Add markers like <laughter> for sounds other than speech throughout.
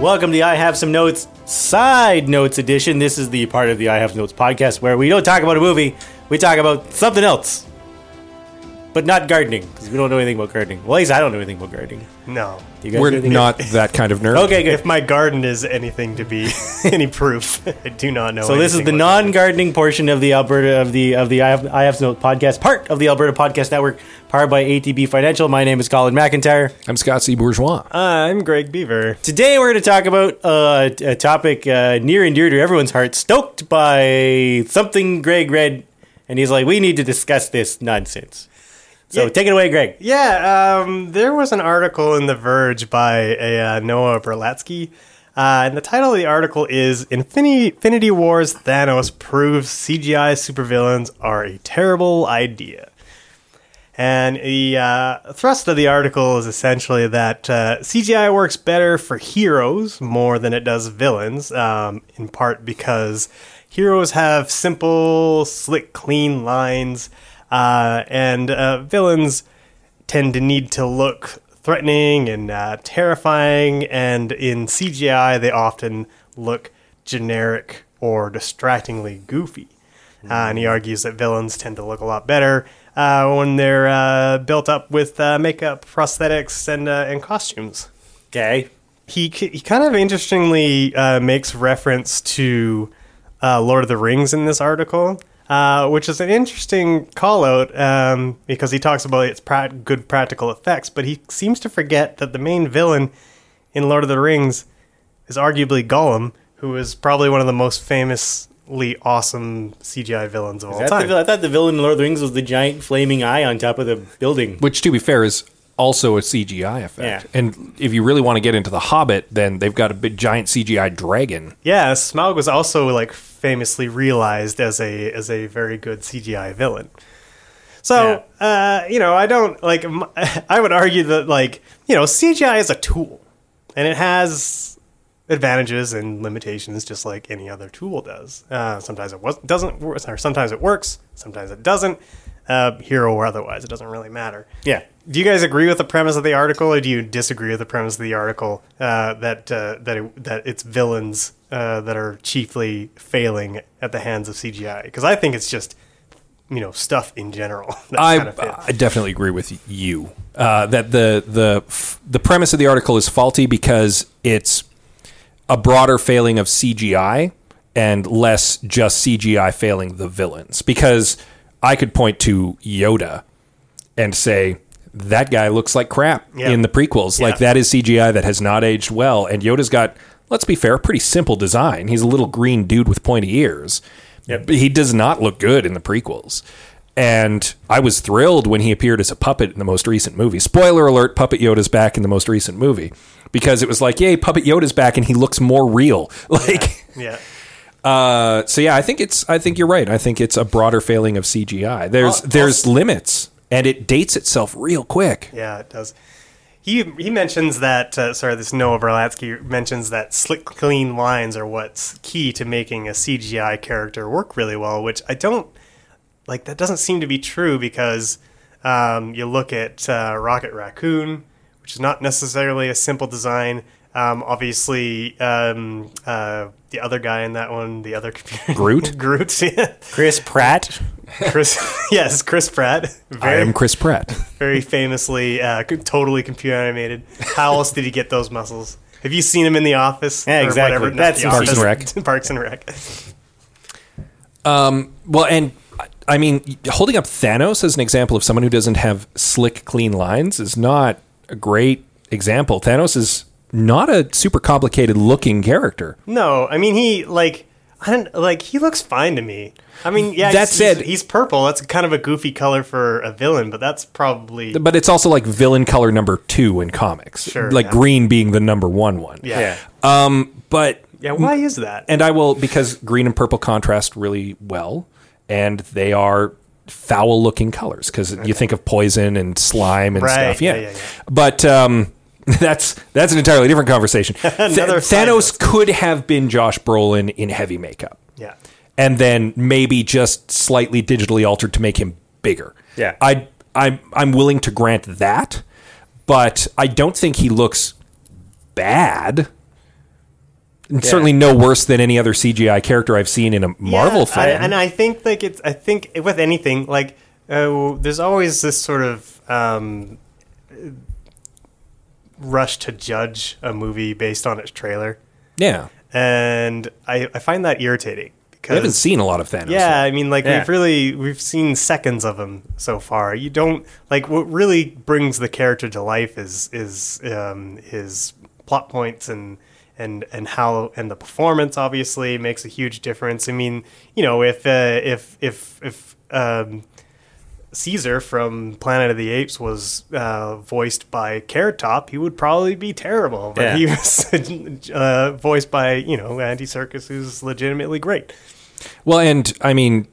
Welcome to the I Have Some Notes Side Notes edition. This is the part of the I Have Some Notes podcast where we don't talk about a movie, we talk about something else. But not gardening, because we don't know anything about gardening. Well, at least I don't know anything about gardening. No. You guys We're know anything? not that kind of nerd. Okay, good. If my garden is anything to be <laughs> any proof, I do not know. So this is the anything about non-gardening portion of the Alberta of the of the I have I have Some podcast, part of the Alberta Podcast Network, powered by ATB Financial. My name is Colin McIntyre. I'm Scott C. Bourgeois. I'm Greg Beaver. Today we're going to talk about uh, a topic uh, near and dear to everyone's heart, stoked by something Greg read, and he's like, "We need to discuss this nonsense." So Yeah. take it away, Greg. Yeah, um, there was an article in The Verge by a uh, Noah Berlatsky, uh, and the title of the article is Infinity, Infinity Wars Thanos proves CGI supervillains are a terrible idea. And the uh, thrust of the article is essentially that uh, CGI works better for heroes more than it does villains, um, in part because heroes have simple, slick, clean lines, uh, and uh, villains tend to need to look threatening and uh, terrifying, and in CGI, they often look generic or distractingly goofy. Uh, and he argues that villains tend to look a lot better uh, when they're uh, built up with uh, makeup, prosthetics, and uh, and costumes. Okay. He he kind of interestingly uh, makes reference to uh, Lord of the Rings in this article, uh, which is an interesting call out um, because he talks about its pra- good practical effects, but he seems to forget that the main villain in Lord of the Rings is arguably Gollum, who is probably one of the most famously awesome CGI villains of all time. the, I thought the villain in Lord of the Rings was the giant flaming eye on top of the building. Which, to be fair, is also a CGI effect. Yeah. And if you really want to get into The Hobbit, then they've got a big giant CGI dragon. Yeah, Smaug was also like famously realized as a as a very good CGI villain. So, uh, you know, I don't like. <laughs> I would argue that like you know CGI is a tool, and it has advantages and limitations just like any other tool does. Uh, sometimes it was, doesn't, or sometimes it works, sometimes it doesn't. Uh, hero or otherwise, it doesn't really matter. Yeah. Do you guys agree with the premise of the article, or do you disagree with the premise of the article uh, that uh, that it, that it's villains uh, that are chiefly failing at the hands of CGI? Because I think it's just you know stuff in general. <laughs> I, kind of. I definitely agree with you uh, that the the the premise of the article is faulty because it's a broader failing of CGI and less just CGI failing the villains. Because I could point to Yoda and say that guy looks like crap Yeah. in the prequels. Like that is CGI that has not aged well. And Yoda's got, let's be fair, a pretty simple design. He's a little green dude with pointy ears. But he does not look good in the prequels. And I was thrilled when he appeared as a puppet in the most recent movie. Spoiler alert: Puppet Yoda's back in the most recent movie because it was like, yay, Puppet Yoda's back, and he looks more real. <laughs> Like, yeah. uh, so yeah, I think it's. I think you're right. I think it's a broader failing of CGI. There's Al- there's limits, and it dates itself real quick. Yeah, it does. He he mentions that. Uh, sorry, this Noah Berlatsky mentions that slick, clean lines are what's key to making a CGI character work really well. Which I don't like. That doesn't seem to be true because um, you look at uh, Rocket Raccoon, which is not necessarily a simple design. Um, obviously, um, uh, the other guy in that one, the other computer, Groot? <laughs> Groot, yeah, Chris Pratt. Chris, <laughs> yes, Chris Pratt. I Very, am Chris Pratt. very famously uh, totally computer animated. How else did he get those muscles? Have you seen him in the office? Yeah, exactly. Whatever, That's Parks and Rec. <laughs> Parks and Rec. Um, Well, and I mean, holding up Thanos as an example of someone who doesn't have slick, clean lines is not a great example. Thanos is not a super complicated looking character. No, I mean he like I don't like he looks fine to me. I mean, yeah. That he's, said- he's, he's purple. That's kind of a goofy color for a villain, but that's probably But it's also like villain color number two in comics. Sure, like yeah. green being the number one one. yeah. Yeah. yeah. Um, but yeah, why is that? and I will because green and purple contrast really well, and they are foul looking colors because you think of poison and slime and Right, stuff. Yeah, yeah, yeah, yeah. but um, <laughs> that's that's an entirely different conversation. <laughs> Th- Thanos note. could have been Josh Brolin in heavy makeup, yeah. and then maybe just slightly digitally altered to make him bigger. Yeah. I I'm I'm willing to grant that, but I don't think he looks bad. Certainly no worse than any other CGI character I've seen in a Marvel Yeah, film. I, and I think like it's. I think with anything like uh, there's always this sort of um, rush to judge a movie based on its trailer, yeah. and I, I find that irritating because I haven't seen a lot of Thanos. yeah, I mean, like Yeah. we've really we've seen seconds of him so far. You don't like what really brings the character to life is is um, his plot points and and and how and the performance obviously makes a huge difference. I mean, you know, if uh, if if if um, Caesar from Planet of the Apes was uh, voiced by Carrot Top, he would probably be terrible. But Yeah. he was <laughs> uh, voiced by you know Andy Serkis, who's legitimately great. Well, and I mean,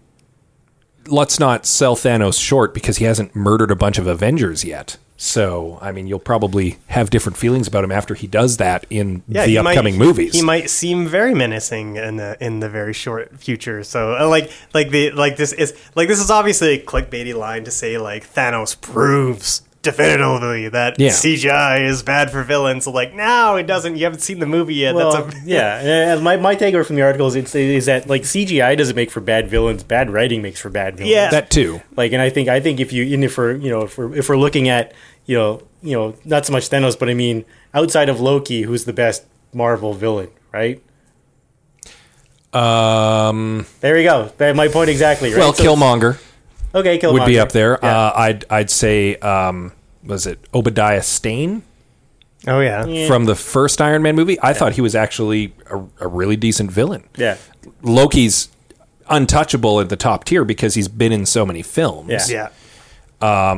let's not sell Thanos short because he hasn't murdered a bunch of Avengers yet. So, I mean, you'll probably have different feelings about him after he does that in the he might- upcoming movies. He might seem very menacing in the in the very short future. So, uh, like like the like this is like this is obviously a clickbaity line to say like Thanos proves definitively that Yeah. CGI is bad for villains. Like, no, it doesn't. You haven't seen the movie yet. Well, That's a <laughs> yeah. And my my takeaway from the article is it's, is that like CGI doesn't make for bad villains. Bad writing makes for bad villains. Yeah. that too. Like, and I think I think if you and if we're you know if we're if we're looking at you know you know not so much Thanos, but I mean outside of Loki, who's the best Marvel villain, right? Um, There we go. That- My point exactly. Right? well, So- Killmonger Okay, Killmonger would be up there. Yeah. Uh, I'd I'd say um, was it Obadiah Stane oh yeah. Yeah. from the first Iron Man movie? I thought he was actually a, a really decent villain. yeah. Loki's untouchable at the top tier because he's been in so many films. Yeah. Yeah.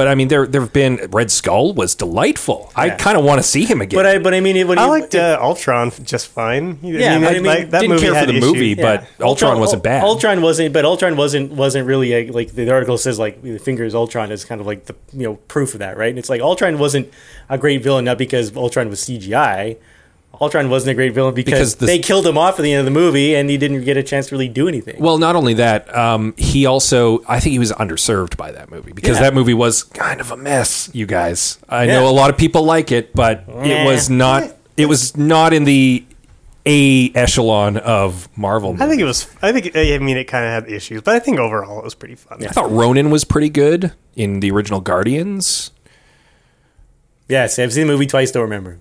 But I mean, there there have been Red Skull was delightful. I kind of want to see him again. But I but I mean it, when I you- liked uh, Ultron just fine. Yeah, but I mean, like, that didn't movie care for the issues. movie, but Ultron wasn't bad. Ultron wasn't, but Ultron wasn't wasn't really a, like the article says like the fingers Ultron is kind of like the you know proof of that, right? And it's like Ultron wasn't a great villain not because Ultron was CGI. Ultron wasn't a great villain because, Because the- they killed him off at the end of the movie and he didn't get a chance to really do anything. well, not only that, um, he also I think he was underserved by that movie because Yeah. that movie was kind of a mess. You guys, I know a lot of people like it, but Yeah. it was not. It was not in the a echelon of Marvel. I think it was. I think. I mean, it kind of had issues, but I think overall it was pretty fun. I thought Ronan was pretty good in the original Guardians. yes, I've seen the movie twice, don't remember.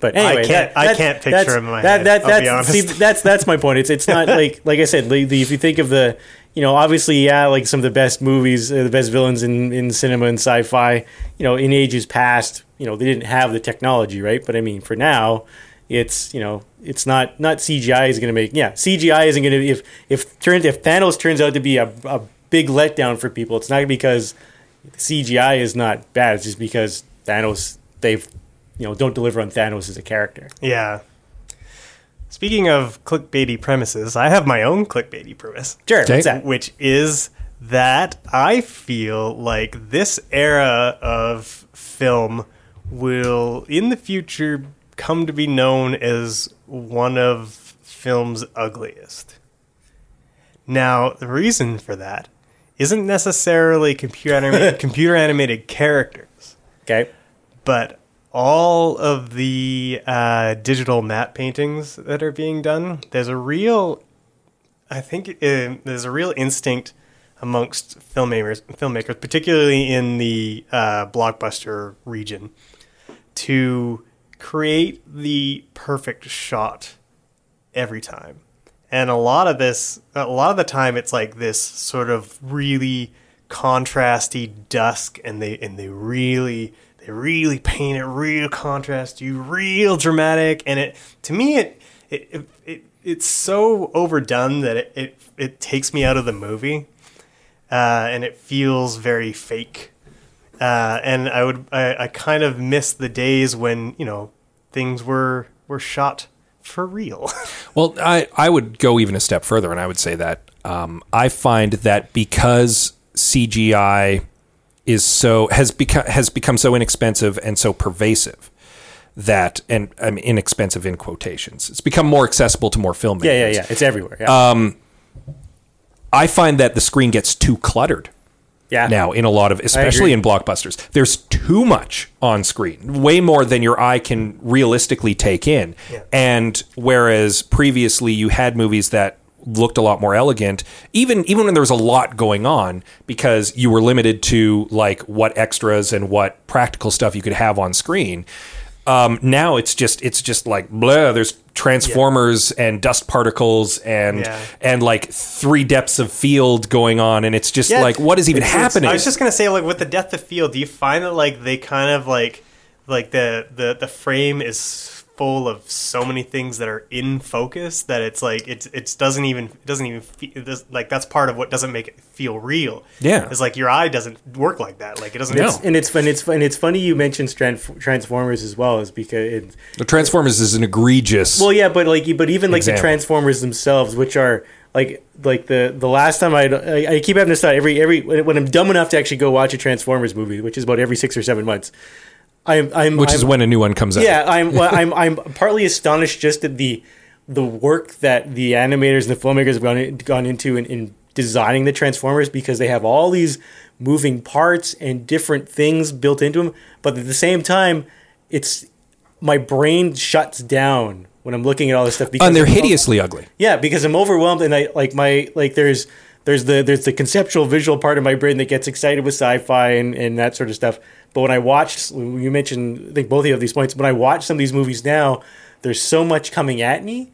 But anyway, can't- that- I can't picture that's- him in my that, head, That, I'll that's, be honest. See, that's that's my point. It's it's not <laughs> like like I said. The, the, if you think of the you know obviously yeah like some of the best movies, uh, the best villains in, in cinema and sci-fi. You know in ages past, you know they didn't have the technology, right? But I mean for now, it's you know it's not not CGI is going to make yeah CGI isn't going to if if turns if Thanos turns out to be a, a big letdown for people, it's not because CGI is not bad. It's just because Thanos they've you know don't deliver on Thanos as a character. Yeah. Speaking of clickbaity premises, I have my own clickbaity premise, Sure, Okay. what's that? which is that I feel like this era of film will, in the future, come to be known as one of film's ugliest. Now, the reason for that isn't necessarily computer animated, computer animated characters Okay. but all of the uh, digital matte paintings that are being done, there's a real, I think uh, there's a real instinct amongst filmmakers, filmmakers, particularly in the uh, blockbuster region, to create the perfect shot every time. And a lot of this, a lot of the time, it's like this sort of really contrasty dusk, and they and they really they really paint it real contrast you real dramatic, and it to me it it it, it it's so overdone that it, it it takes me out of the movie, uh, and it feels very fake. Uh, and I would I, I kind of miss the days when you know things were were shot for real. <laughs> Well, I, I would go even a step further, and I would say that um, I find that because CGI is so has become has become so inexpensive and so pervasive that and I mean inexpensive in quotations, it's become more accessible to more filmmakers. Yeah, yeah, yeah. It's everywhere. Yeah. Um, I find that the screen gets too cluttered. Yeah. now in a lot of especially in blockbusters. There's too much on screen. Way more than your eye can realistically take in. Yeah. And whereas previously you had movies that looked a lot more elegant even even when there was a lot going on because you were limited to like what extras and what practical stuff you could have on screen. Um, now it's just it's just like blah there's transformers and dust particles and Yeah. and like three depths of field going on and it's just Yeah, like what is even it's- it's- happening? I was just gonna say, like with the depth of field, do you find that like they kind of like like the the the frame is full of so many things that are in focus that it's like it's it doesn't even it doesn't even feel, like that's part of what doesn't make it feel real. Yeah. it's like your eye doesn't work like that. Like it doesn't. No. it's- And it's fun. It's fun. It's funny you mentioned Tran- Transformers as well, is because it, the transformers is an egregious Well, yeah, but like, but even like the Transformers themselves, which are like like the the last time I I, I keep having to start every every when I'm dumb enough to actually go watch a Transformers movie, which is about every six or seven months. I'm I'm which is I'm- when a new one comes out. Yeah I'm well, I'm <laughs> I'm partly astonished just at the the work that the animators and the filmmakers have gone gone into in, in designing the Transformers because they have all these moving parts and different things built into them, but at the same time, it's my brain shuts down when I'm looking at all this stuff because and they're I'm- hideously ugly. Yeah, because I'm overwhelmed and I like my like there's there's the there's the conceptual visual part of my brain that gets excited with sci-fi and, and that sort of stuff. But when I watch you mentioned I think both of you have these points, when I watch some of these movies now, there's so much coming at me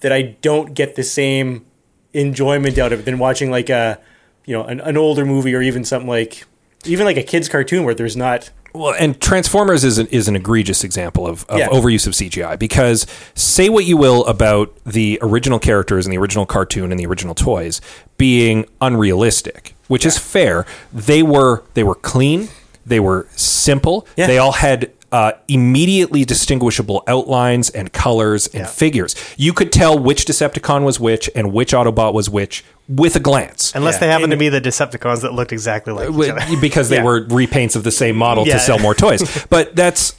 that I don't get the same enjoyment out of it than watching like a you know an, an older movie or even something like even like a kids cartoon where there's not Well, and Transformers is an, is an egregious example of, of Yeah. overuse of CGI because say what you will about the original characters and the original cartoon and the original toys being unrealistic, which is fair. They were they were clean, they were simple, Yeah. they all had uh, immediately distinguishable outlines and colors and Yeah. figures. You could tell which Decepticon was which and which Autobot was which with a glance. Unless Yeah. they happen And- to be the Decepticons that looked exactly like each other. <laughs> because they Yeah. were repaints of the same model to sell more toys. <laughs> But that's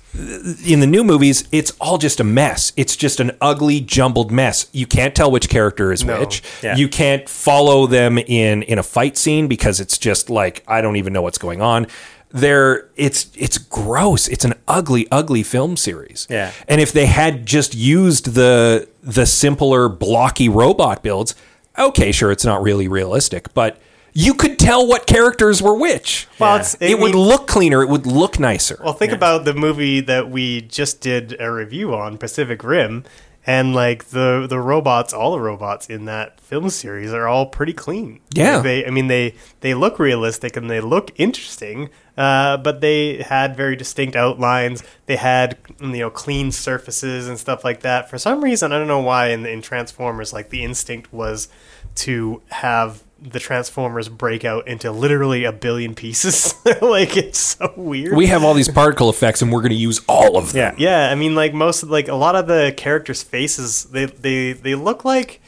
in the new movies. It's all just a mess. It's just an ugly, jumbled mess. You can't tell which character is No. which. You can't follow them in in a fight scene because it's just like I don't even know what's going on. There, it's it's gross. It's an ugly, ugly film series. Yeah. And if they had just used the the simpler, blocky robot builds, okay, sure, it's not really realistic, but you could tell what characters were which. Well, Yeah. it's, It, I would mean- look cleaner. It would look nicer. Well, think about the movie that we just did a review on, Pacific Rim, and like the the robots, all the robots in that film series are all pretty clean. Yeah. Like, they I mean they they look realistic and they look interesting, uh, but they had very distinct outlines. They had you know clean surfaces and stuff like that. For some reason, I don't know why in in Transformers, like the instinct was to have the Transformers break out into literally a billion pieces. <laughs> like it's so weird. we have all these particle effects, and we're going to use all of them. yeah Yeah, I mean, like most like a lot of the characters' faces, they they they look like.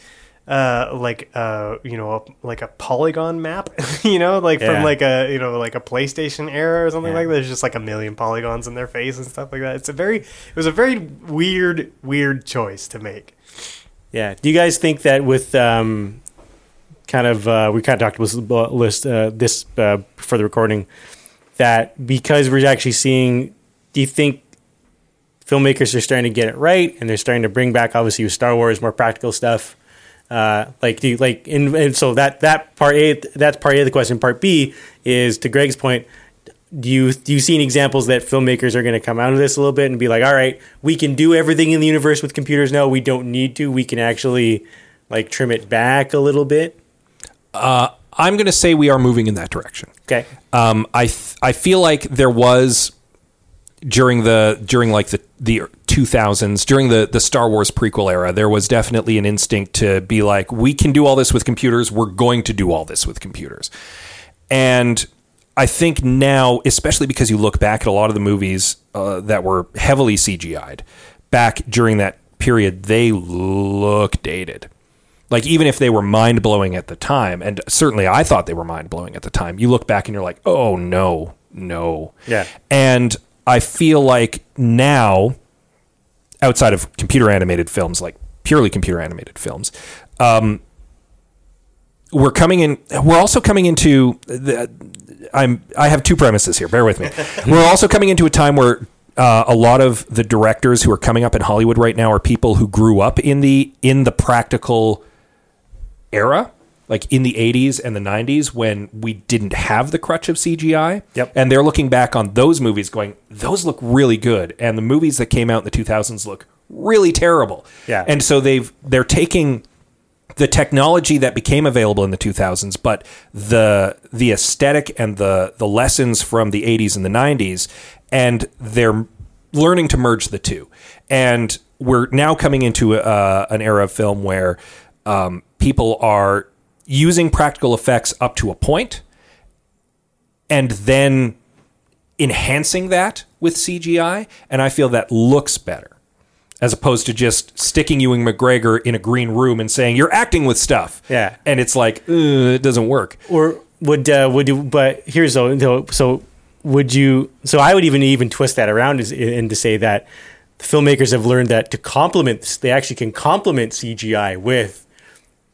Uh, like uh, you know, a, like a polygon map, <laughs> you know, like Yeah. from like a you know like a PlayStation era or something Yeah. like that. There's just like a million polygons in their face and stuff like that. It's a very, it was a very weird, weird choice to make. Yeah. Do you guys think that with um, kind of uh, we kind of talked about list uh, this uh, for the recording that because we're actually seeing, do you think filmmakers are starting to get it right and they're starting to bring back obviously with Star Wars more practical stuff? Uh, like do you like and, and so that that part A that's part A of the question. Part B is to Greg's point. Do you do you see any examples that filmmakers are going to come out of this a little bit and be like, all right, we can do everything in the universe with computers now. We don't need to. We can actually like trim it back a little bit. I'm going to say we are moving in that direction. Okay. Um, I th- I feel like there was during the during like the the 2000s during the the Star Wars prequel era there was definitely an instinct to be like we can do all this with computers we're going to do all this with computers and I think now especially because you look back at a lot of the movies uh, that were heavily CGI'd back during that period they look dated like even if they were mind blowing at the time, and certainly I thought they were mind blowing at the time. You look back and you're like, oh no, no, Yeah. And I feel like now, outside of computer animated films, like purely computer animated films, um, we're coming in. We're also coming into the I'm I have two premises here. Bear with me. <laughs> We're also coming into a time where uh, a lot of the directors who are coming up in Hollywood right now are people who grew up in the in the practical era, like in the 80s and the 90s when we didn't have the crutch of CGI. Yep. And they're looking back on those movies going, those look really good. And the movies that came out in the 2000s look really terrible. Yeah. And so they've they're taking the technology that became available in the 2000s, but the the aesthetic and the the lessons from the 80s and the 90s, and they're learning to merge the two. And we're now coming into uh, an era of film where um, people are using practical effects up to a point, and then enhancing that with CGI, and I feel that looks better as opposed to just sticking Ewan McGregor in a green room and saying you're acting with stuff. Yeah. and it's like it doesn't work. Or would uh, would you? But here's though. though, So would you? So I would even even twist that around and to say that the filmmakers have learned that to complement, they actually can complement CGI with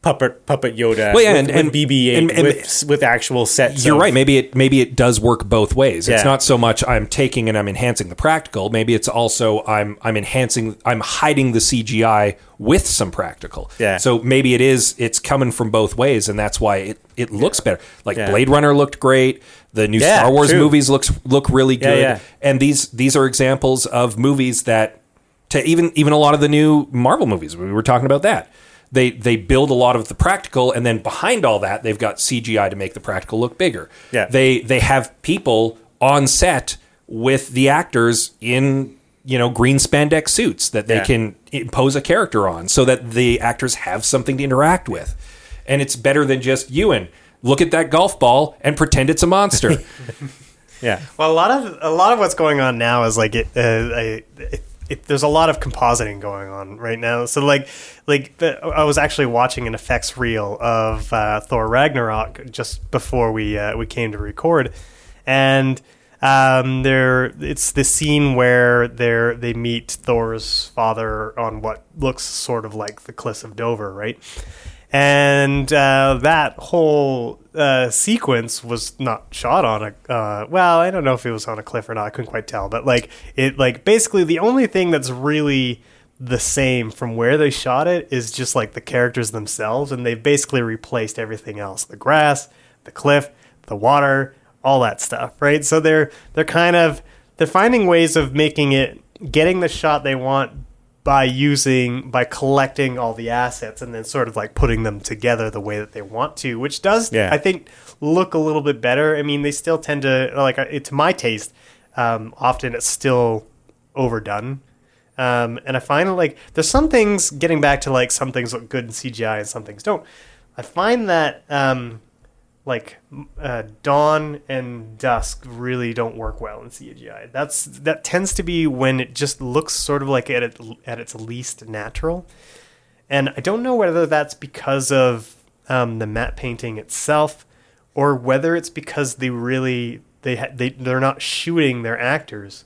puppet puppet Yoda. Well, yeah, with, and- with and- BB-8 and- and- with with actual sets. You're of- right. Maybe it maybe it does work both ways. It's not so much I'm taking and I'm enhancing the practical. Maybe it's also I'm I'm enhancing I'm hiding the CGI with some practical. Yeah. So maybe it is it's coming from both ways, and that's why it, it looks better. Like Yeah. Blade Runner looked great. The new Yeah, Star Wars true. movies looks look really Yeah, good. yeah. And these these are examples of movies that to even even a lot of the new Marvel movies. We were talking about that. They they build a lot of the practical, and then behind all that, they've got CGI to make the practical look bigger. Yeah. They they have people on set with the actors in you know green spandex suits that they Yeah. can impose a character on, so that the actors have something to interact with, and it's better than just Ewan. Look at that golf ball and pretend it's a monster. <laughs> yeah. Well, a lot of a lot of what's going on now is like it. Uh, I, it, there's a lot of compositing going on right now. So like like I was actually watching an effects reel of uh, Thor Ragnarok just before we uh, we came to record, and um, there it's the scene where they they meet Thor's father on what looks sort of like the cliffs of Dover, right? And uh, that whole uh, sequence was not shot on a uh, well i don't know if it was on a cliff or not. I couldn't quite tell. But like it like basically the only thing that's really the same from where they shot it is just like the characters themselves. And they've basically replaced everything else. The grass the cliff the water all that stuff right? So they're they're kind of they're finding ways of making it getting the shot they want by using by collecting all the assets and then sort of like putting them together the way that they want to which does Yeah. i think look a little bit better i mean they still tend to like uh, to my taste um, often it's still overdone um, and i find like there's some things getting back to like some things look good in cgi and some things don't i find that um, like uh, dawn and dusk really don't work well in CGI. That's that tends to be when it just looks sort of like at it, at its least natural. And I don't know whether that's because of um, the matte painting itself, or whether it's because they really they ha- they they're not shooting their actors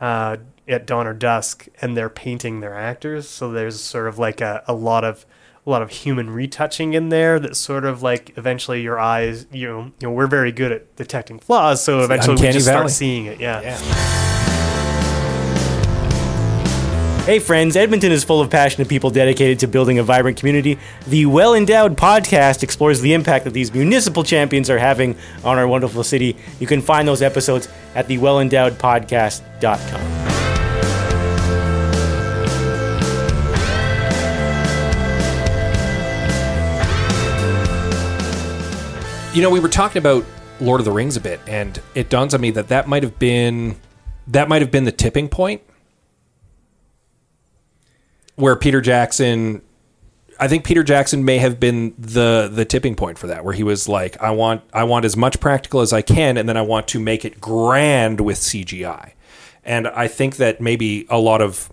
uh, at dawn or dusk, and they're painting their actors. So there's sort of like a, a lot of a lot of human retouching in there that sort of like eventually your eyes you know you know we're very good at detecting flaws so eventually we just valley. start seeing it yeah. Hey friends, Edmonton is full of passionate people dedicated to building a vibrant community. The Well Endowed podcast explores the impact that these municipal champions are having on our wonderful city. You can find those episodes at the You know, we were talking about Lord of the Rings a bit, and it dawns on me that that might have been that might have been the tipping point where Peter Jackson. I think Peter Jackson may have been the the tipping point for that, where he was like, "I want I want as much practical as I can, and then I want to make it grand with CGI." And I think that maybe a lot of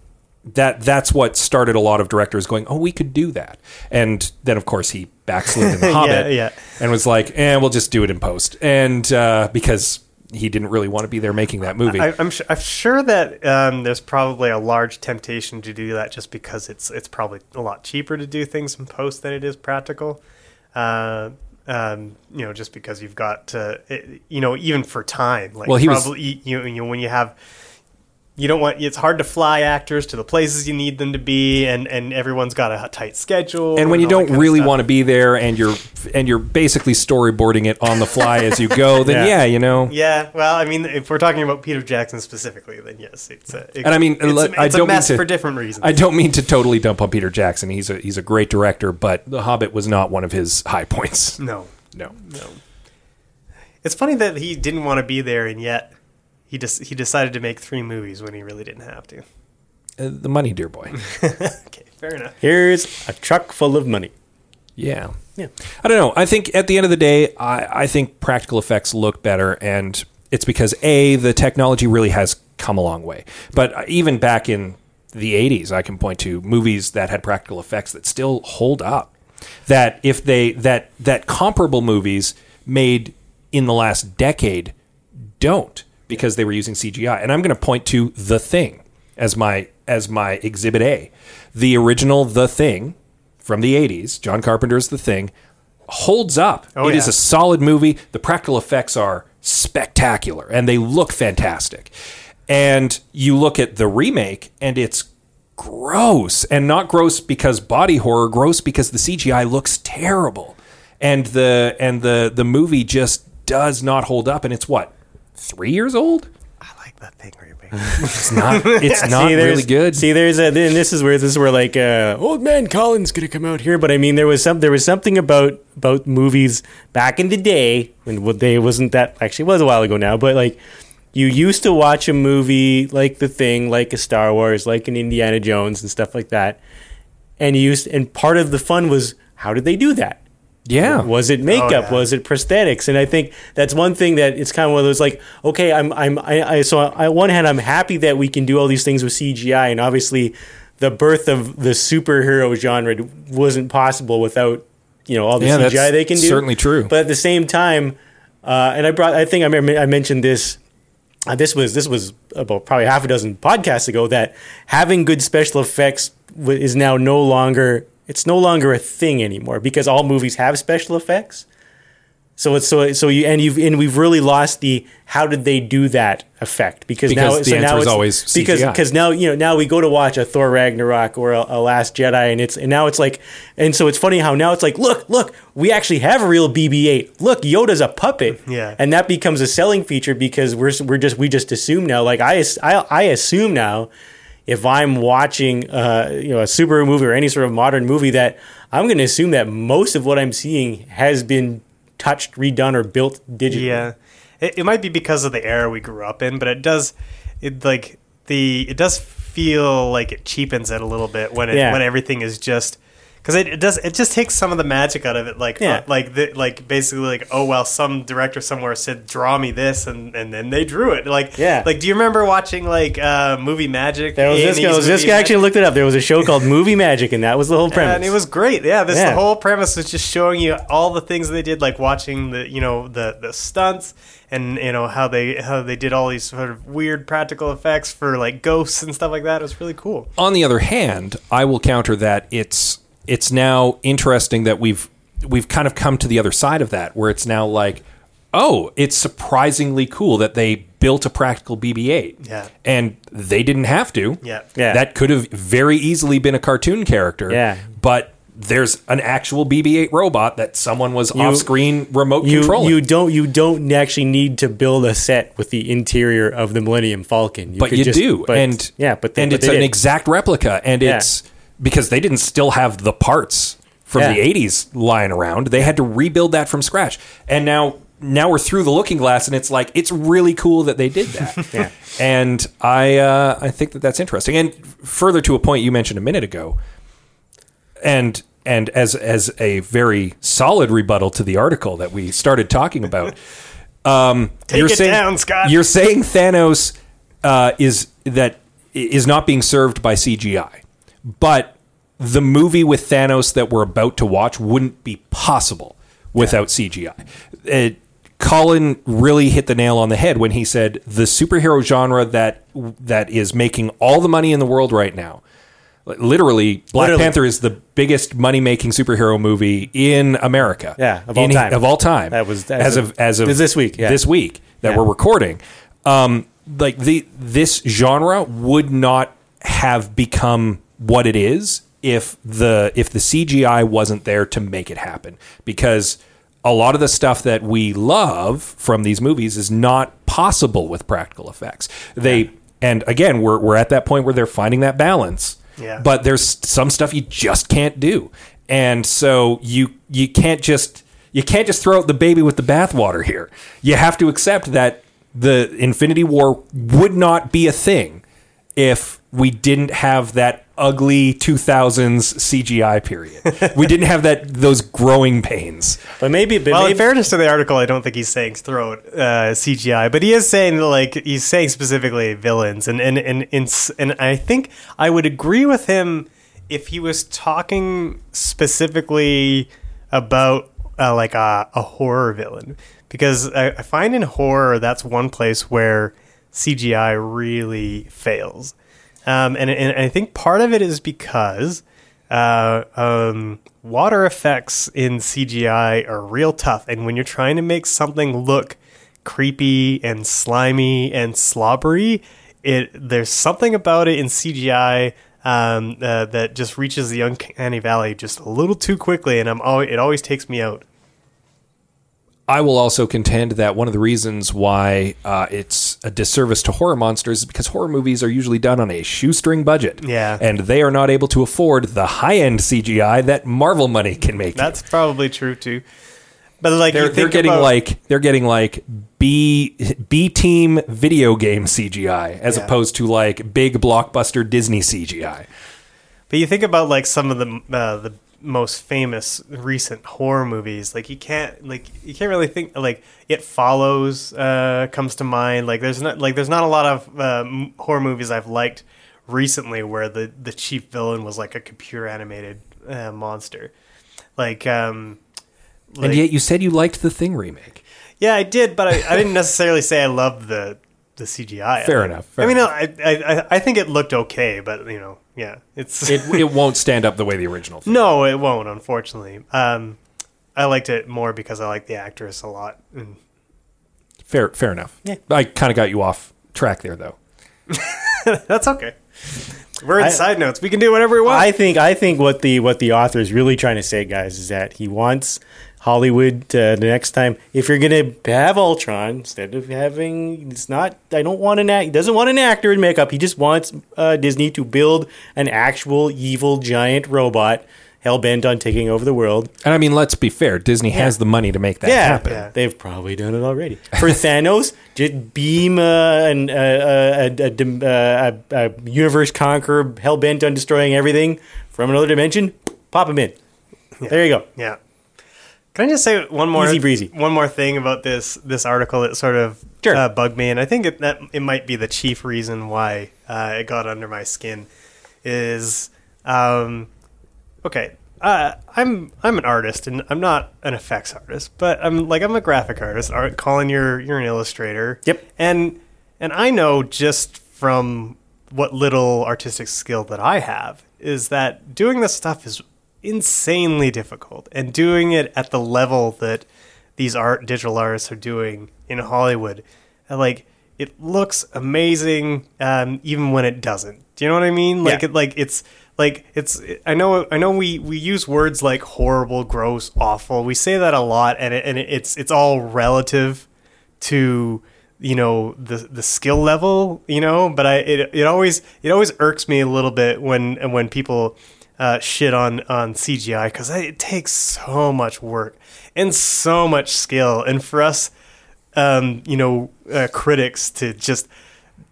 that that's what started a lot of directors going, "Oh, we could do that." And then, of course, he backslid in the <laughs> Hobbit, yeah. and was like, "Eh, we'll just do it in post." And uh, because he didn't really want to be there making that movie, I, I'm sure that um, there's probably a large temptation to do that just because it's it's probably a lot cheaper to do things in post than it is practical. Uh, Um, you know, just because you've got to, it- you know, even for time, like Well, he was- you, you know when you have. You don't want. It's hard to fly actors to the places you need them to be, and, and everyone's got a tight schedule. and when you don't really want to be there and you're and you're basically storyboarding it on the fly as you go then Yeah. yeah, you know Yeah, well, I mean, if we're talking about Peter Jackson specifically, then yes, it's a. It, And I mean, it's, a, I it's don't a mean mess to- for different reasons. I don't mean to totally dump on Peter Jackson. He's a he's a great director, but The Hobbit was not one of his high points. no, No. no. It's funny that he didn't want to be there, and yet he just he decided to make three movies when he really didn't have to. Uh, the money, dear boy. <laughs> okay, fair enough. Here's a truck full of money. Yeah. Yeah. I don't know. I think at the end of the day, I, I think practical effects look better, and it's because A, the technology really has come a long way. But even back in the 80s, I can point to movies that had practical effects that still hold up. That if they, that, that comparable movies made in the last decade don't because they were using CGI. And I'm going to point to The Thing as my as my exhibit A. The original The Thing from the 80s, John Carpenter's The Thing, holds up. Oh, It is yeah. a solid movie. The practical effects are spectacular and they look fantastic. And you look at the remake and it's gross and not gross because body horror, gross because the CGI looks terrible. And the and the the movie just does not hold up and it's what? 3 years old? I like that thing. <laughs> It's not it's <laughs> not See, there's- really good. See, there's a, and this is where this is where like uh, old man Colin's gonna come out here. But I mean, there was some there was something about about movies back in the day when what they wasn't that actually it was a while ago now. But like you used to watch a movie like The Thing, like a Star Wars, like an Indiana Jones and stuff like that, and you used and part of the fun was how did they do that? Yeah. Was it makeup? Oh, yeah. Was it prosthetics? And I think that's one thing that it's kind of one of those like, okay, I'm, I'm, I, I so on one hand, I'm happy that we can do all these things with CGI, and obviously, the birth of the superhero genre wasn't possible without you know all the Yeah, that's CGI they can do. certainly true. But at the same time, uh, and I brought, I think I, remember I mentioned this. Uh, this was this was about probably half a dozen podcasts ago that having good special effects w- is now no longer it's no longer a thing anymore because all movies have special effects. So it's so so you and you've and we've really lost the how did they do that effect because, now Because the so answer now is it's, always because CGI. because now you know now we go to watch a Thor Ragnarok or a, a Last Jedi and it's and now it's like and so it's funny how now it's like look look we actually have a real BB-8 look Yoda's a puppet Yeah. and that becomes a selling feature because we're we're just we just assume now like I I, I assume now if I'm watching uh, you know a superhero movie or any sort of modern movie that I'm going to assume that most of what I'm seeing has been touched, redone, or built digitally. Yeah, it, it might be because of the era we grew up in, but it does, it like the it does feel like it cheapens it a little bit when it Yeah. when everything is just because it, it does it just takes some of the magic out of it. Like Yeah. uh, like the, like basically like oh well, some director somewhere said draw me this, and and then they drew it. Like Yeah. like do you remember watching like uh, movie magic? There was this A&E's guy. Was this guy Magic? actually looked it up? There was a show called Movie Magic, and that was the whole premise. And it was great. Yeah, this Yeah. the whole premise was just showing you all the things they did, like watching the you know the the stunts and you know how they how they did all these sort of weird practical effects for like ghosts and stuff like that. It was really cool. On the other hand, I will counter that it's it's now interesting that we've we've kind of come to the other side of that where it's now like oh, it's surprisingly cool that they built a practical BB-8. Yeah. And they didn't have to. Yeah. Yeah. That could have very easily been a cartoon character. Yeah. But there's an actual BB-8 robot that someone was off-screen remote you controlling. you don't you don't actually need to build a set with the interior of the Millennium Falcon. but could you just- do, but- and yeah, but they, and but it's they an did. exact replica, and Yeah. it's because they didn't still have the parts from Yeah. the '80s lying around. They had to rebuild that from scratch, and now now we're through the Looking Glass, and it's like it's really cool that they did that. <laughs> Yeah. and I uh, I think that that's interesting. And further to a point you mentioned a minute ago, and and as as a very solid rebuttal to the article that we started talking about. <laughs> Um, Take it down, Scott. You're saying Thanos uh, is that is not being served by CGI, but the movie with Thanos that we're about to watch wouldn't be possible without CGI. Uh, Colin really hit the nail on the head when he said the superhero genre that that is making all the money in the world right now Literally, Black Literally. Panther is the biggest money making superhero movie in America. Yeah, of all In- time. Of all time. That was- as, as of, of- as of this week, yeah. This week that Yeah. we're recording. Um, like the this genre would not have become what it is if the if the CGI wasn't there to make it happen because a lot of the stuff that we love from these movies is not possible with practical effects. They and again we're we're at that point where they're finding that balance. Yeah. But there's some stuff you just can't do. And so you you can't just you can't just throw out the baby with the bathwater here. You have to accept that the Infinity War would not be a thing if we didn't have that ugly 2000s CGI period. we didn't have that those growing pains. But maybe, but Well, in fairness to the article, I don't think he's saying throw out uh, CGI, but he is saying like he's saying specifically villains, and and and and, and I think I would agree with him if he was talking specifically about uh, like a, a horror villain, because I, I find in horror that's one place where CGI really fails, um, and and I think part of it is because uh, um, water effects in CGI are real tough, and when you're trying to make something look creepy and slimy and slobbery, it there's something about it in CGI um, uh, that just reaches the uncanny valley just a little too quickly, and I'm always, it always takes me out. I will also contend that one of the reasons why uh, it's a disservice to horror monsters is because horror movies are usually done on a shoestring budget. Yeah. And they are not able to afford the high end CGI that Marvel money can make. That's probably true too. But like they're, they're getting about- like they're getting like B B team video game CGI as Yeah. opposed to like big blockbuster Disney CGI. But you think about like some of the uh, the most famous recent horror movies. Like you can't like you can't really think like It Follows uh, comes to mind. Like there's not like there's not a lot of uh, horror movies I've liked recently where the the chief villain was like a computer animated uh, monster. Like um, and yet you said you liked the Thing remake. yeah, I did, but I, I didn't necessarily say I loved the the CGI. Fair I- enough, fair I mean, I, I I- I think it looked okay, but you know, yeah, it's <laughs> It it won't stand up the way the original. Thing. No, it won't. Unfortunately, um, I liked it more because I like the actress a lot. And Fair fair enough. Yeah. I kind of got you off track there though. <laughs> that's okay. We're in I- side notes. We can do whatever we want. I think I think what the what the author is really trying to say, guys, is that he wants Hollywood to, the next time if you're gonna have Ultron instead of having it's not I don't want an act he doesn't want an actor in makeup he just wants uh, Disney to build an actual evil giant robot hell bent on taking over the world. And I mean, let's be fair. Disney has the money to make that Yeah, happen. Yeah. they've probably done it already. For <laughs> Thanos, just beam uh, an, uh, a, a, a, dim- uh, a, a universe conqueror, hell bent on destroying everything from another dimension. Pop him in. There you go. yeah. Can I just say one more Easy breezy. one more thing about this this article that sort of Sure. uh, bugged me, and I think it, that it might be the chief reason why uh, it got under my skin is um, okay. Uh, I'm I'm an artist and I'm not an effects artist, but I'm like I'm a graphic artist. Art, Colin, you're you're an illustrator. Yep. And and I know just from what little artistic skill that I have is that doing this stuff is insanely difficult, and doing it at the level that these art digital artists are doing in Hollywood, uh, like it looks amazing, um, even when it doesn't. Do you know what I mean? Like Yeah. it, like it's like it's. I know. I know. We we use words like horrible, gross, awful. We say that a lot, and it, and it's it's all relative to you know the the skill level you know but i it, it always it always irks me a little bit when when people uh, shit on on cgi because it takes so much work and so much skill and for us um you know uh, critics to just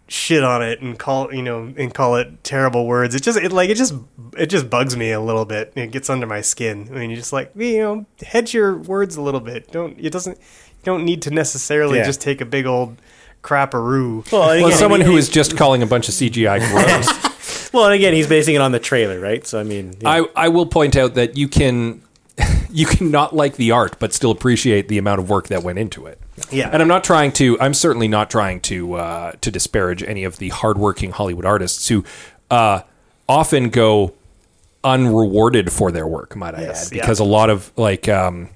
shit on it and call you know and call it terrible words it just it like it just it just bugs me a little bit it gets under my skin i mean you're just like you know hedge your words a little bit don't it doesn't you don't need to necessarily Yeah. just take a big old crapperoo Well, and Well, someone I mean, who is just calling a bunch of CGI gross. <laughs> <laughs> well, and again, he's basing it on the trailer, right? So I mean, yeah. I, I will point out that you can <laughs> you can not like the art but still appreciate the amount of work that went into it. Yeah. And I'm not trying to I'm certainly not trying to uh, to disparage any of the hardworking Hollywood artists who uh, often go unrewarded for their work, might I Yes, add, yeah. because a lot of like um,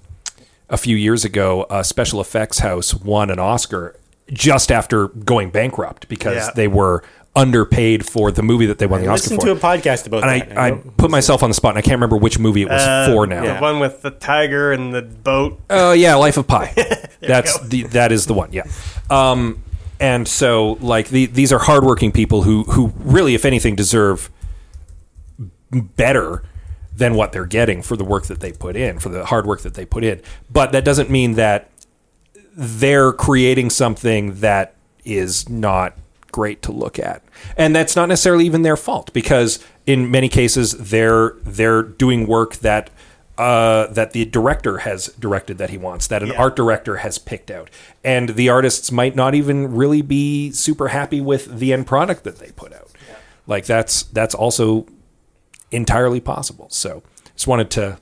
a few years ago, a special effects house won an Oscar just after going bankrupt because Yeah. they were underpaid for the movie that they won the Oscar Listen for. to a podcast about and that. I, I put myself on the spot, and I can't remember which movie it was Uh, for now. The one with the tiger and the boat. Oh yeah, Life of Pi. <laughs> That's the that is the one. Yeah. Um, and so like the, these are hardworking people who who really, if anything, deserve better than what they're getting for the work that they put in, for the hard work that they put in. But that doesn't mean that they're creating something that is not great to look at. And that's not necessarily even their fault because in many cases they're they're doing work that uh, that the director has directed that he wants, that an Yeah. art director has picked out. And the artists might not even really be super happy with the end product that they put out. Like that's that's also entirely possible. So just wanted to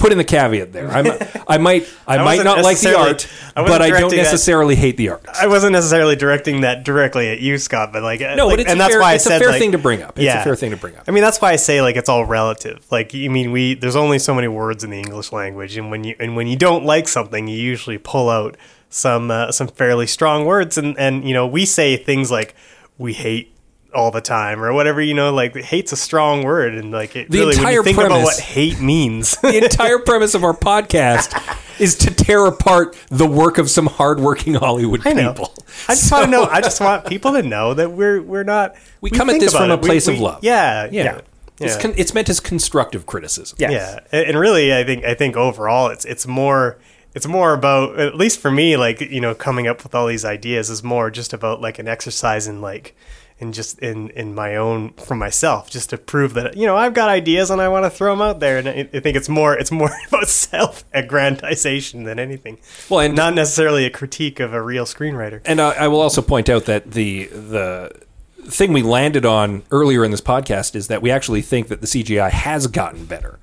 put in the caveat there. I'm, I might I, <laughs> might wasn't like the art, I but I don't directing that- necessarily hate the art. I wasn't necessarily directing that directly at you, Scott, but like No, like, but it's and a that's fair, why I it's said a fair like, thing to bring up. It's a fair thing to bring up. I mean, that's why I say like it's all relative. Like, you mean we there's only so many words in the English language, and when you and when you don't like something, you usually pull out some uh, some fairly strong words, and and you know we say things like we hate all the time or whatever. You know, like hate's a strong word, and like it The really when entire you think about premise- what hate means. the entire <laughs> premise of our podcast is to tear apart the work of some hardworking Hollywood I know. people. I just want to know. I just want people to know that we're we're not. We come at this from a it. We- place we- of love. Yeah, Yeah. yeah. It's, con- it's meant as constructive criticism. Yes. Yeah, and and really, I think I think overall, it's it's more it's more about at least for me, like you know, coming up with all these ideas is more just about like an exercise in like in just in in my own for myself, just to prove that you know I've got ideas and I want to throw them out there, and I, I think it's more it's more <laughs> about self aggrandization than anything. Well, and- not necessarily a critique of a real screenwriter. And uh, I will also point out that the the thing we landed on earlier in this podcast is that we actually think that the CGI has gotten better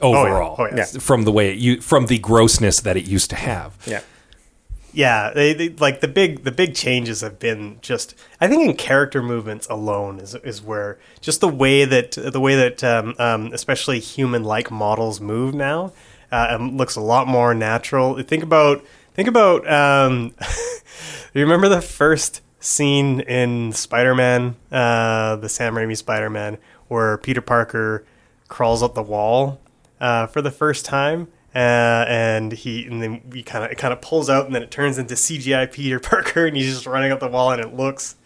overall Oh, yeah. from the way it from the grossness that it used to have. Yeah. Yeah, they, they like the big the big changes have been just I think in character movements alone is is where just the way that the way that um, um, especially human like models move now uh, um, looks a lot more natural. Think about think about um, <laughs> you remember the first scene in Spider Man, uh, the Sam Raimi Spider Man, where Peter Parker crawls up the wall uh, for the first time. Uh, and he and then he kind of it kind of pulls out and then it turns into CGI Peter <laughs> Parker and he's just running up the wall and it looks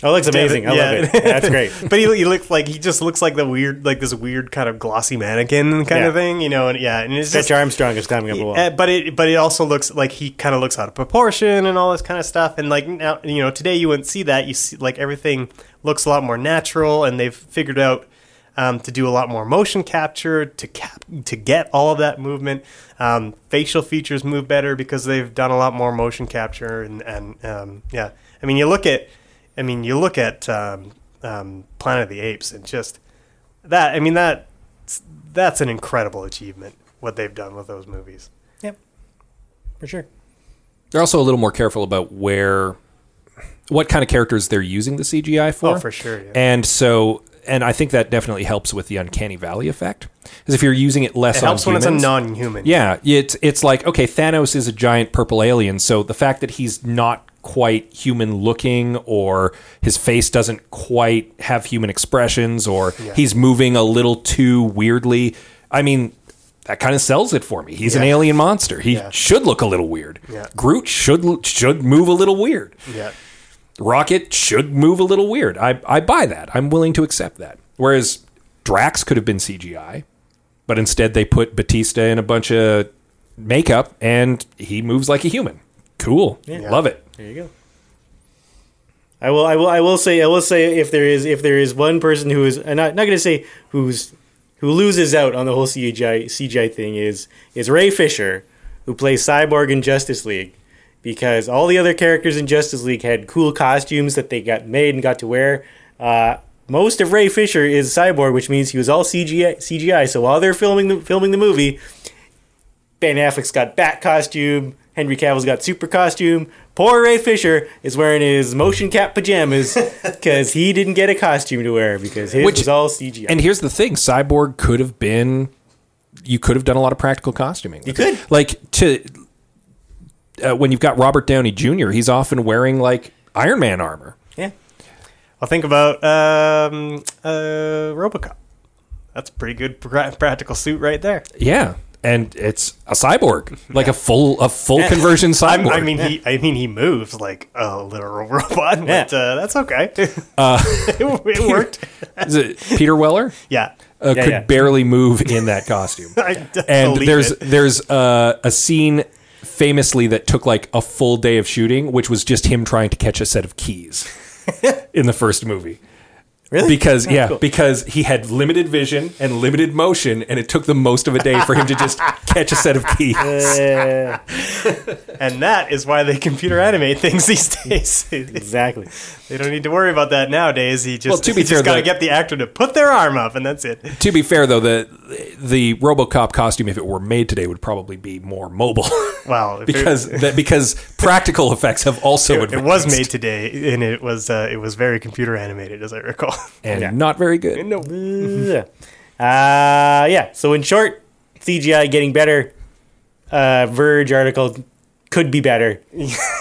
Oh, it looks amazing. I Yeah. love it. That's great. <laughs> but he, he looks like he just looks like the weird like this weird kind of glossy mannequin kind Yeah. of thing you know and yeah and it's just Armstrong is climbing up the wall. uh, but it but it also looks like he kind of looks out of proportion and all this kind of stuff. And like now, you know, today you wouldn't see that. You see like everything looks a lot more natural, and they've figured out um, to do a lot more motion capture to cap to get all of that movement. Um, facial features move better because they've done a lot more motion capture and and um, yeah. I mean, you look at, I mean, you look at um, um, Planet of the Apes and just that. I mean that that's an incredible achievement what they've done with those movies. Yep. For sure. They're also a little more careful about where what kind of characters they're using the CGI for. Oh, for sure, yeah. And so and I think that definitely helps with the uncanny valley effect. Because if you're using it less It helps on when it's a non-human. Yeah, it's it's like okay, Thanos is a giant purple alien, so the fact that he's not quite human looking or his face doesn't quite have human expressions or he's moving a little too weirdly, I mean that kind of sells it for me. He's an alien monster. He Yeah. should look a little weird. Yeah. Groot should should move a little weird. Yeah. Rocket should move a little weird. I, I buy that. I'm willing to accept that. Whereas Drax could have been CGI, but instead they put Bautista in a bunch of makeup and he moves like a human. Cool. Love it. There you go. I will. I will. I will say. I will say. If there is, if there is one person who is, I'm not, not going to say who's who loses out on the whole CGI CGI thing is is Ray Fisher, who plays Cyborg in Justice League, because all the other characters in Justice League had cool costumes that they got made and got to wear. Uh, most of Ray Fisher is Cyborg, which means he was all CGI. CGI. So while they're filming the filming the movie, Ben Affleck's got bat costume. Henry Cavill's got super costume. Poor Ray Fisher is wearing his motion cap pajamas <laughs> because he didn't get a costume to wear because his Which- was all CGI. And here's the thing: Cyborg could have been. You could have done a lot of practical costuming. You could. like to uh, when you've got Robert Downey Jr. He's often wearing like Iron Man armor. yeah. Well, think about um, uh, RoboCop. That's a pretty good pra- practical suit right there. Yeah, and it's a cyborg, like a full a full conversion <laughs> cyborg. I mean, he I mean he moves like a literal <laughs> robot, but uh, that's okay. <laughs> it, it worked. Is it Peter Weller? Yeah. uh, Yeah, could yeah. barely move in that costume. I d- and believe there's it. there's uh, a scene famously that took like a full day of shooting, which was just him trying to catch a set of keys <laughs> in the first movie. Really? Because yeah, cool. because he had limited vision and limited motion, and it took them most of a day for him to just <laughs> catch a set of keys. <laughs> And that is why they computer animate things these days. exactly. They don't need to worry about that nowadays. He just Well, to be fair, just got to get the actor to put their arm up, and that's it. to be fair, though, the the RoboCop costume, if it were made today, would probably be more mobile. <laughs> Well, because it, <laughs> that because practical effects have also it, it was made today, and it was uh, it was very computer animated, as I recall. <laughs> and Yeah. not very good. no, Yeah. Uh, yeah. So in short, CGI getting better. Uh, Verge article could be better.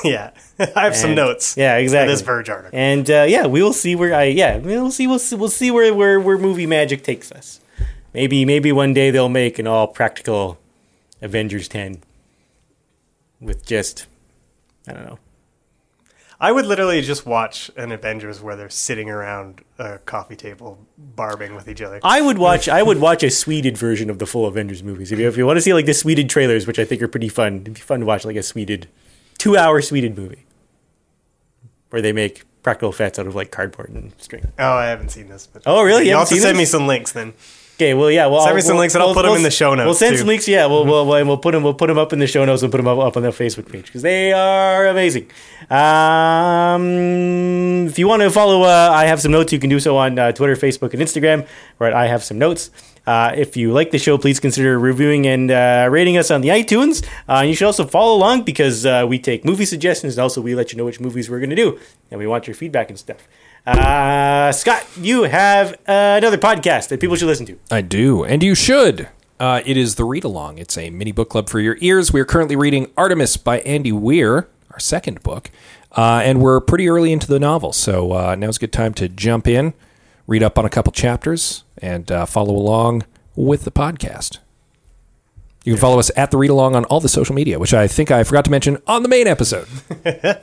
yeah, <laughs> I have some notes. Yeah, for exactly. this Verge article. And uh, yeah, we will see where I yeah we'll see we'll see, we'll see where, where where movie magic takes us. Maybe maybe one day they'll make an all practical Avengers ten with just I don't know. I would literally just watch an Avengers where they're sitting around a coffee table barbing with each other. I would watch I would watch a Sweded version of the full Avengers movies. If you if you want to see like the Sweded trailers, which I think are pretty fun, it'd be fun to watch like a Sweded two hour Sweded movie where they make practical effects out of like cardboard and string. Oh, I haven't seen this. But Oh, really? You You haven't also send this? me some links then. Okay, well, yeah, well, Send me some we'll- links and I'll we'll- put 'em we'll- in the show notes. We'll send too. some links, yeah. We'll we'll, we'll we'll put them we'll put them up in the show notes and put them up, up on the Facebook page because they are amazing. Um, if you want to follow, uh, I have some notes. You can do so on uh, Twitter, Facebook, and Instagram. Right, I have some notes. Uh, if you like the show, please consider reviewing and uh, rating us on the iTunes. Uh, you should also follow along because uh, we take movie suggestions and also we let you know which movies we're going to do, and we want your feedback and stuff. Uh, Scott, you have uh, another podcast that people should listen to. I do, and you should. It is the Read Along. It's a mini book club for your ears. We are currently reading Artemis by Andy Weir, our second book, and we're pretty early into the novel. So now's a good time to jump in, read up on a couple chapters, and uh, follow along with the podcast. You can follow us at the Read Along on all the social media, which I think I forgot to mention on the main episode. <laughs>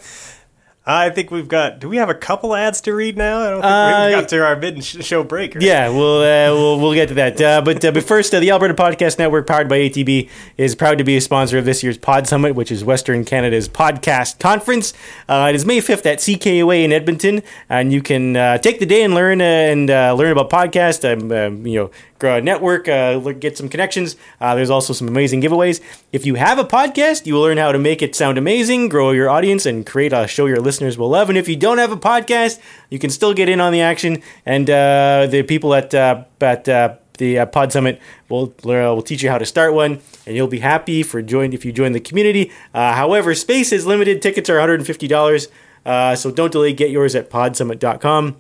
I think we've got. Do we have a couple ads to read now? I don't think Uh, we've got to our mid show break. right? Yeah, we'll uh, we'll we'll get to that. Uh, but uh, but first, uh, the Alberta Podcast Network, powered by ATB, is proud to be a sponsor of this year's Pod Summit, which is Western Canada's podcast conference. Uh, it is May fifth at CKUA in Edmonton, and you can uh, take the day and learn uh, and uh, learn about podcast. Um, um, you know, grow a network, uh, get some connections. Uh, there's also some amazing giveaways. If you have a podcast, you will learn how to make it sound amazing, grow your audience, and create a show your listeners will love. And if you don't have a podcast, you can still get in on the action. And uh, the people at uh, at uh, the uh, Pod Summit will will teach you how to start one, and you'll be happy for join if you join the community. Uh, however, space is limited. Tickets are 150 dollars. Uh, so don't delay. Get yours at podsummit.com.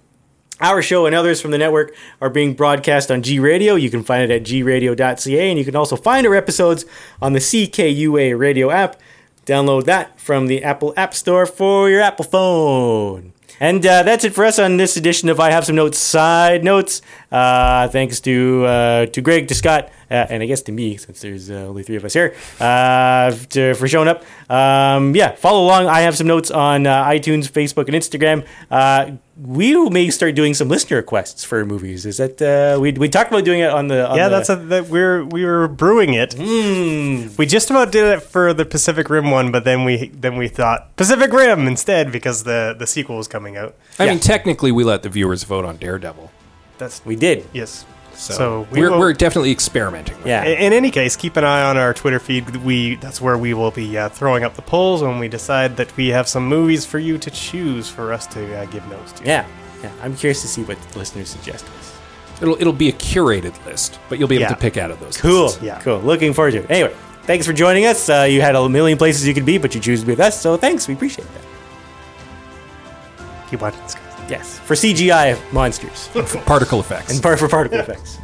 Our show and others from the network are being broadcast on G Radio. You can find it at gradio.ca, and you can also find our episodes on the CKUA radio app. Download that from the Apple App Store for your Apple phone. And uh, that's it for us on this edition of I Have Some Notes Side Notes. Uh, thanks to uh, to Greg, to Scott, uh, and I guess to me, since there's uh, only three of us here, uh, to, for showing up. Um, yeah, follow along. I have some notes on uh, iTunes, Facebook, and Instagram. Uh, we may start doing some listener requests for movies. Is that uh, we we talked about doing it on the on Yeah, the- that's a, that we're we were brewing it. Hmm. We just about did it for the Pacific Rim one, but then we then we thought Pacific Rim instead because the the sequel was coming out. I Yeah. mean, technically, we let the viewers vote on Daredevil. That's we did. yes. So, So we we are will- we're definitely experimenting. with it. Yeah. In any case, keep an eye on our Twitter feed. We that's where we will be uh, throwing up the polls when we decide that we have some movies for you to choose for us to uh, give notes to. Yeah. Yeah. I'm curious to see what the listeners suggest us. It'll it'll be a curated list, but you'll be able Yeah. to pick out of those. Cool. lists. Yeah. Cool. Looking forward to it. Anyway, thanks for joining us. Uh, you had a million places you could be, but you choose to be with us. So thanks. We appreciate that. Keep watching this, guys. Yes, for CGI monsters Particle effects. and part for particle effects.